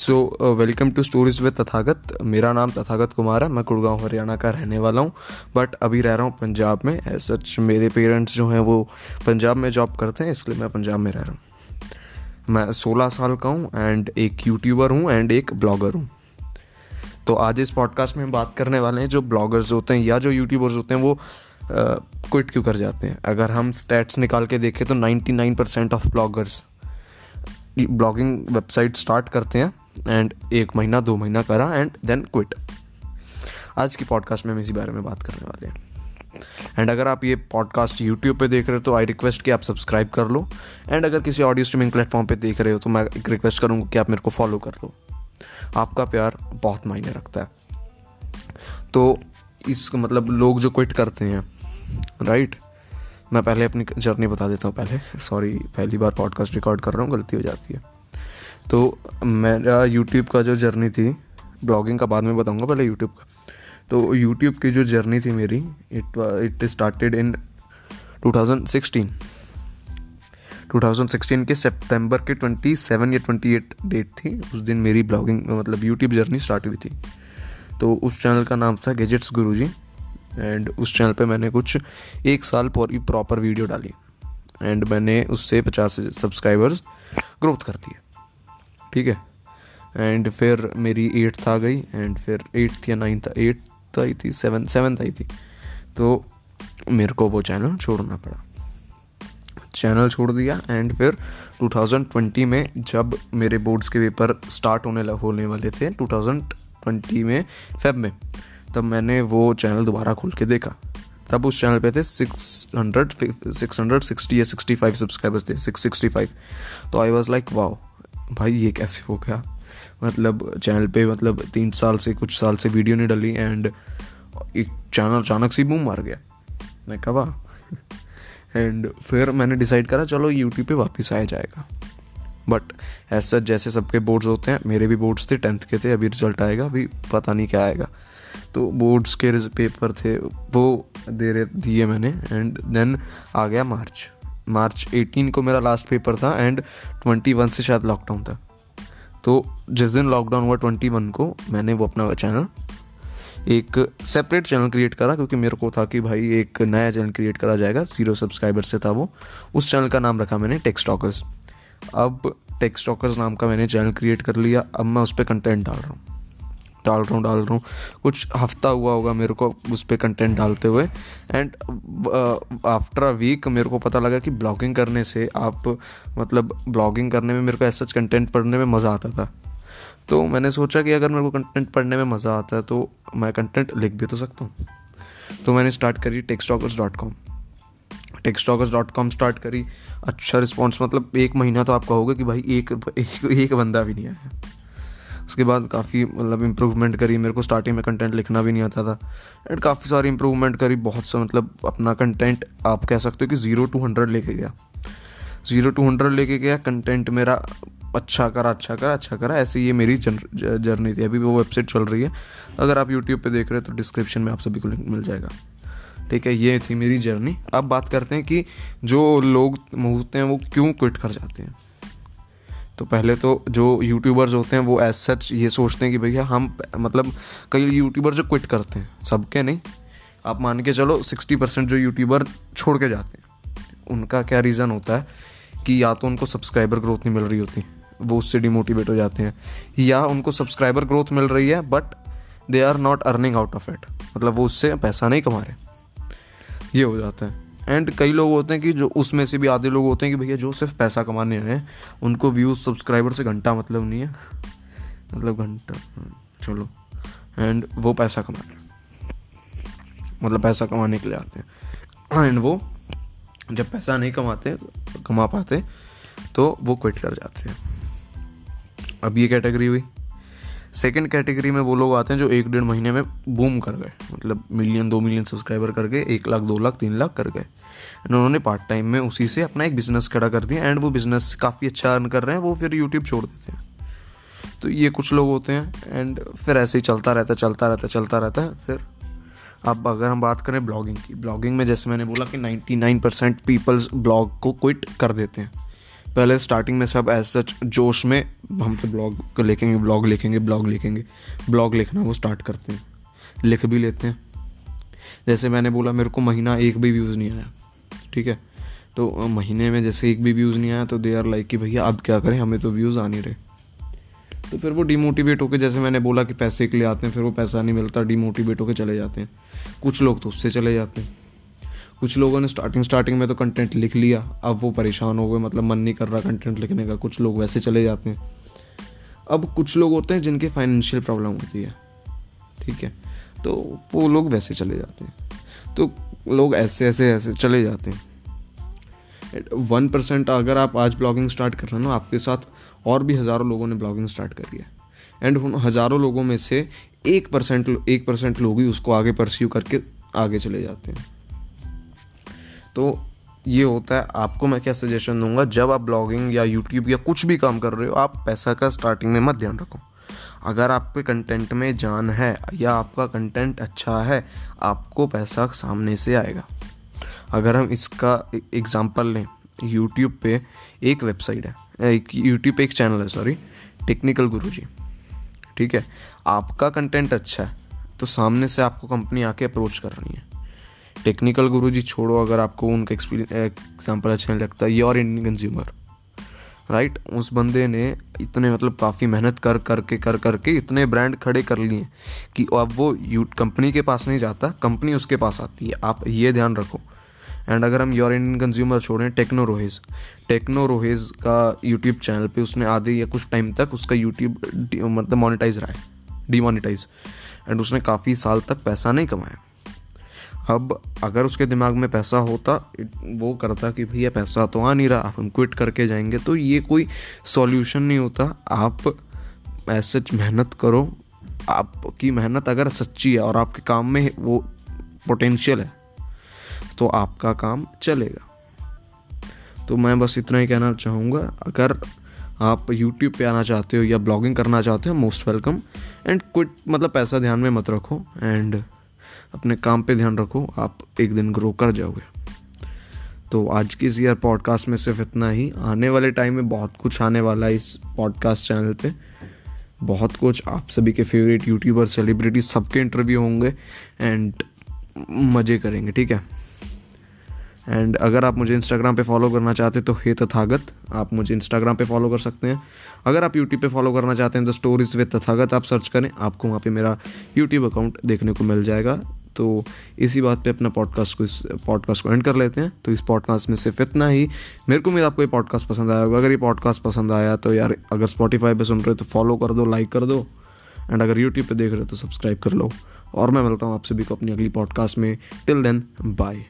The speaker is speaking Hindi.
So welcome to stories with Tathagat मेरा नाम तथागत कुमार है। मैं गुड़गांव, हरियाणा का रहने वाला हूँ। बट अभी रह रहा हूँ पंजाब में। एज सच मेरे पेरेंट्स जो हैं वो पंजाब में जॉब करते हैं, इसलिए मैं पंजाब में रह रहा हूँ। मैं सोलह साल का हूँ एंड एक यूट्यूबर हूँ एंड एक ब्लॉगर हूँ। तो आज इस पॉडकास्ट में हम बात करने वाले हैं जो ब्लॉगर्स होते हैं या जो यूट्यूबर्स होते हैं वो क्विट क्यों कर जाते हैं? अगर हम स्टैट्स निकाल के देखें तो 99 percent of bloggers blogging website start करते हैं। एंड एक महीना, दो महीना करा एंड देन क्विट आज की पॉडकास्ट में हम इसी बारे में बात करने वाले हैं। एंड अगर आप ये पॉडकास्ट यूट्यूब पे देख रहे हो तो आई रिक्वेस्ट कि आप सब्सक्राइब कर लो। एंड अगर किसी ऑडियो स्ट्रीमिंग प्लेटफॉर्म पे देख रहे हो तो मैं एक रिक्वेस्ट करूँगा कि आप मेरे को फॉलो कर लो। आपका प्यार बहुत मायने रखता है। तो इस मतलब लोग जो क्विट करते हैं राइट मैं पहले अपनी जर्नी बता देता हूँ पहले। सॉरी पहली बार पॉडकास्ट रिकॉर्ड कर रहा हूँ, गलती हो जाती है। तो मेरा यूट्यूब का जो जर्नी थी, ब्लॉगिंग का बाद में बताऊँगा पहले यूट्यूब का। तो यूट्यूब की जो जर्नी थी मेरी इट इट स्टार्टेड इन 2016 2016 के सितंबर के 27 या 28 डेट थी, उस दिन मेरी ब्लॉगिंग मतलब यूट्यूब जर्नी स्टार्ट हुई थी। तो उस चैनल का नाम था गेजेट्स गुरुजी एंड उस चैनल पे मैंने कुछ एक साल प्रॉपर वीडियो डाली। एंड मैंने उससे पचास सब्सक्राइबर्स ग्रोथ कर लिए। ठीक है? एंड फिर मेरी एट्थ आ गई एंड फिर एट्थ या नाइन्थ एट्थ आई थी सेवन सेवन्थ आई थी। तो मेरे को वो चैनल छोड़ना पड़ा। चैनल छोड़ दिया एंड फिर 2020 में जब मेरे बोर्ड्स के पेपर स्टार्ट होने होने वाले थे 2020 में फेब में, तब मैंने वो चैनल दोबारा खोल के देखा। तब उस चैनल पे थे six hundred six hundred sixty या सिक्सटी फाइव सब्सक्राइबर्स थे सिक्स सिक्सटी फाइव तो आई वॉज़ लाइक वाओ भाई ये कैसे हो गया? मतलब चैनल पे मतलब तीन साल से, कुछ साल से वीडियो नहीं डली एंड एक चैनल अचानक से बूम मार गया। मैं कहा एंड फिर मैंने डिसाइड करा, चलो यूट्यूब पे वापस आया जाएगा। बट ऐसा जैसे सबके बोर्ड्स होते हैं, मेरे भी बोर्ड्स थे टेंथ के थे, अभी रिज़ल्ट आएगा, अभी पता नहीं क्या आएगा। तो बोर्ड्स के पेपर थे, वो दे रहे दिए मैंने एंड देन आ गया मार्च मार्च 18 को मेरा लास्ट पेपर था एंड 21 से शायद लॉकडाउन था। तो जिस दिन लॉकडाउन हुआ 21 को, मैंने वो अपना चैनल एक सेपरेट चैनल क्रिएट करा क्योंकि मेरे को था कि भाई एक नया चैनल क्रिएट करा जाएगा ज़ीरो सब्सक्राइबर से था वो। उस चैनल का नाम रखा मैंने टेक्सटॉकर्स अब टेक्सटॉकर्स नाम का मैंने चैनल क्रिएट कर लिया, अब मैं उस पर कंटेंट डाल रहा हूँ। डाल रहा हूँ डाल रहा हूँ। कुछ हफ़्ता हुआ होगा मेरे को उस पर कंटेंट डालते हुए। एंड आफ्टर अ वीक मेरे को पता लगा कि ब्लॉगिंग करने से आप मतलब ब्लॉगिंग करने में मेरे को ऐसा कंटेंट पढ़ने में मज़ा आता था। तो मैंने सोचा कि अगर मेरे को कंटेंट पढ़ने में मज़ा आता है तो मैं कंटेंट लिख भी तो सकता हूँ। तो मैंने स्टार्ट करी Texttalkers dot com Texttalkers dot com start करी। अच्छा रिस्पॉन्स मतलब एक महीना तो आपका होगा कि भाई एक एक, एक बंदा भी नहीं आया। उसके बाद काफ़ी मतलब इम्प्रूवमेंट करी। मेरे को स्टार्टिंग में कंटेंट लिखना भी नहीं आता था। एंड काफ़ी सारी इम्प्रूवमेंट करी। बहुत सा मतलब अपना कंटेंट आप कह सकते हो कि ज़ीरो टू हंड्रेड लेके गया। ज़ीरो टू हंड्रेड लेके गया। कंटेंट मेरा अच्छा करा अच्छा करा अच्छा करा। ऐसे ये मेरी जर्नी थी। अभी वो वेबसाइट चल रही है। अगर आप यूट्यूब पे देख रहे हो तो डिस्क्रिप्शन में आप सभी को लिंक मिल जाएगा। ठीक है? ये थी मेरी जर्नी अब बात करते हैं कि जो लोग होते हैं वो क्यों क्विट कर जाते हैं। तो पहले तो जो यूट्यूबर्स होते हैं, वो एज सच ये सोचते हैं कि भैया हम मतलब कई यूट्यूबर जो क्विट करते हैं, सबके नहीं। आप मान के चलो सिक्सटी परसेंट जो यूट्यूबर छोड़ के जाते हैं, उनका क्या रीज़न होता है कि या तो उनको सब्सक्राइबर ग्रोथ नहीं मिल रही होती, वो उससे डिमोटिवेट हो जाते हैं, या उनको सब्सक्राइबर ग्रोथ मिल रही है but they are not earning out of it मतलब वो उससे पैसा नहीं कमा रहे। ये हो जाता है। एंड कई लोग होते हैं कि जो, उसमें से भी आधे लोग होते हैं कि भैया जो सिर्फ़ पैसा कमाने हैं, उनको व्यूज़ सब्सक्राइबर से घंटा मतलब नहीं है। मतलब घंटा, चलो। एंड वो पैसा कमा रहे मतलब पैसा कमाने के लिए आते हैं। एंड वो जब पैसा नहीं कमाते, कमा पाते तो वो क्विट कर जाते हैं। अब ये कैटेगरी हुई। सेकेंड कैटेगरी में वो लोग आते हैं जो एक डेढ़ महीने में बूम कर गए। मतलब मिलियन दो मिलियन सब्सक्राइबर कर गए, एक लाख, दो लाख, तीन लाख कर गए। उन्होंने पार्ट टाइम में उसी से अपना एक बिज़नेस खड़ा कर दिया एंड वो बिज़नेस काफ़ी अच्छा अर्न कर रहे हैं, वो फिर यूट्यूब छोड़ देते हैं। तो ये कुछ लोग होते हैं एंड फिर ऐसे ही चलता रहता चलता रहता चलता रहता है। फिर अब अगर हम बात करें ब्लॉगिंग की ब्लॉगिंग में जैसे मैंने बोला कि 99 परसेंट पीपल्स ब्लॉग को क्विट कर देते हैं। पहले स्टार्टिंग में सब एज सच जोश में हम तो ब्लॉग लिखेंगे ब्लॉग लिखेंगे ब्लॉग लिखेंगे। ब्लॉग लिखना वो स्टार्ट करते हैं। लिख भी लेते हैं। जैसे मैंने बोला, मेरे को महीना एक भी व्यूज़ नहीं आया। ठीक है? तो महीने में जैसे एक भी व्यूज़ नहीं आया तो दे आर लाइक कि भैया अब क्या करें? हमें तो व्यूज़ आ नहीं रहे। तो फिर वो डिमोटिवेट होकर जैसे मैंने बोला कि पैसे के लिए आते हैं, फिर वो पैसा नहीं मिलता डिमोटिवेट होकर चले जाते हैं। कुछ लोग तो उससे चले जाते हैं। कुछ लोगों ने स्टार्टिंग स्टार्टिंग में तो कंटेंट लिख लिया, अब वो परेशान हो गए मतलब मन नहीं कर रहा कंटेंट लिखने का, कुछ लोग वैसे चले जाते हैं। अब कुछ लोग होते हैं जिनके फाइनेंशियल प्रॉब्लम होती है, ठीक है? तो वो लोग वैसे चले जाते हैं। तो लोग ऐसे ऐसे ऐसे चले जाते हैं। वन परसेंट अगर आप आज ब्लॉगिंग स्टार्ट कर रहे हो ना, आपके साथ और भी हज़ारों लोगों ने ब्लॉगिंग स्टार्ट करी है एंड उन हज़ारों लोगों में से एक परसेंट एक परसेंट लोग ही उसको आगे परस्यू करके आगे चले जाते हैं। तो ये होता है, आपको मैं क्या सजेशन दूँगा, जब आप ब्लॉगिंग या यूट्यूब या कुछ भी काम कर रहे हो, आप पैसा का स्टार्टिंग में मत ध्यान रखो। अगर आपके कंटेंट में जान है या आपका कंटेंट अच्छा है, आपको पैसा सामने से आएगा। अगर हम इसका एग्ज़ाम्पल लें यूट्यूब पे एक वेबसाइट है, एक यूट्यूब पे एक चैनल है सॉरी टेक्निकल गुरु जी ठीक है? आपका कंटेंट अच्छा है तो सामने से आपको कंपनी आके अप्रोच कर रही है। टेक्निकल गुरु जी छोड़ो, अगर आपको उनका एक्सपीरियंस एग्ज़ाम्पल अच्छा नहीं लगता योर इंडियन कंज्यूमर राइट उस बंदे ने इतने मतलब काफ़ी मेहनत कर करके कर करके इतने ब्रांड खड़े कर लिए कि अब वो यू कंपनी के पास नहीं जाता कंपनी उसके पास आती है। आप ये ध्यान रखो। एंड अगर हम योर इंडियन कंज्यूमर छोड़ें टेक्नो रोहेज टेक्नो रोहेज का यूट्यूब चैनल पे उसने आधे या कुछ टाइम तक उसका यूट्यूब मतलब मोनिटाइज रहा है डीमोनिटाइज एंड उसने काफ़ी साल तक पैसा नहीं कमाया। अब अगर उसके दिमाग में पैसा होता वो करता कि भैया पैसा तो आ नहीं रहा, आप हम क्विट करके जाएँगे तो ये कोई सॉल्यूशन नहीं होता। आप ऐसे मेहनत करो, आपकी मेहनत अगर सच्ची है और आपके काम में वो पोटेंशियल है तो आपका काम चलेगा। तो मैं बस इतना ही कहना चाहूँगा, अगर आप यूट्यूब पे आना चाहते हो या ब्लॉगिंग करना चाहते हो मोस्ट वेलकम एंड क्विट मतलब पैसा ध्यान में मत रखो। एंड अपने काम पे ध्यान रखो, आप एक दिन ग्रो कर जाओगे। तो आज की इस ईयर पॉडकास्ट में सिर्फ़ इतना ही। आने वाले टाइम में बहुत कुछ आने वाला है इस पॉडकास्ट चैनल पे। बहुत कुछ। आप सभी के फेवरेट यूट्यूबर सेलिब्रिटी सबके इंटरव्यू होंगे एंड मज़े करेंगे, ठीक है? एंड अगर आप मुझे इंस्टाग्राम पे फॉलो करना चाहते हैं तो हे तथागत, आप मुझे इंस्टाग्राम पे फॉलो कर सकते हैं। अगर आप यूट्यूब पे फॉलो करना चाहते हैं तो स्टोरीज विद तथागत, आप सर्च करें, आपको वहाँ पे मेरा यूट्यूब अकाउंट देखने को मिल जाएगा। तो इसी बात पे अपना पॉडकास्ट को इस पॉडकास्ट को एंड कर लेते हैं। तो इस पॉडकास्ट में सिर्फ़ इतना ही। मेरे को मेरा आपको ये पॉडकास्ट पसंद आया होगा। अगर ये पॉडकास्ट पसंद आया तो यार, अगर स्पॉटीफाई पे सुन रहे हो तो फॉलो कर दो लाइक कर दो। एंड अगर यूट्यूब पे देख रहे हो तो सब्सक्राइब कर लो। और मैं मिलता हूँ आप सभी को अपनी अगली पॉडकास्ट में। Till then bye